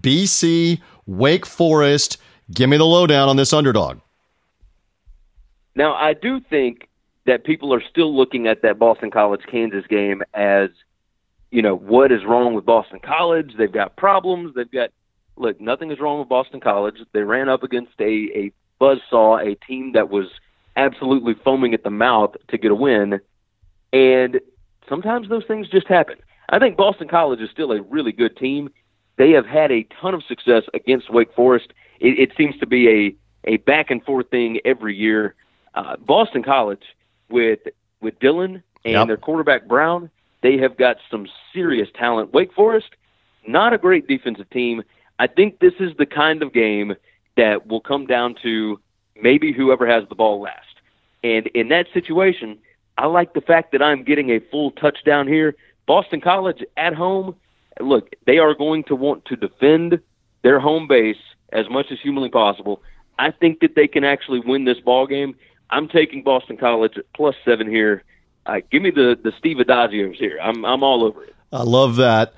BC, Wake Forest. Give me the lowdown on this underdog. Now, I do think that people are still looking at that Boston College Kansas game as, you know, what is wrong with Boston College? They've got problems. They've got, look, nothing is wrong with Boston College. They ran up against a, a buzzsaw, a team that was absolutely foaming at the mouth to get a win. And sometimes those things just happen. I think Boston College is still a really good team. They have had a ton of success against Wake Forest. It, it seems to be a, a back and forth thing every year. Uh, Boston College with with Dillon and yep. their quarterback Brown, they have got some serious talent. Wake Forest, not a great defensive team. I think this is the kind of game that will come down to maybe whoever has the ball last. And in that situation, I like the fact that I'm getting a full touchdown here. Boston College at home, look, they are going to want to defend their home base as much as humanly possible. I think that they can actually win this ball game. I'm taking Boston College at plus seven here. Uh, give me the the Steve Addazios here. I'm I'm all over it. I love that.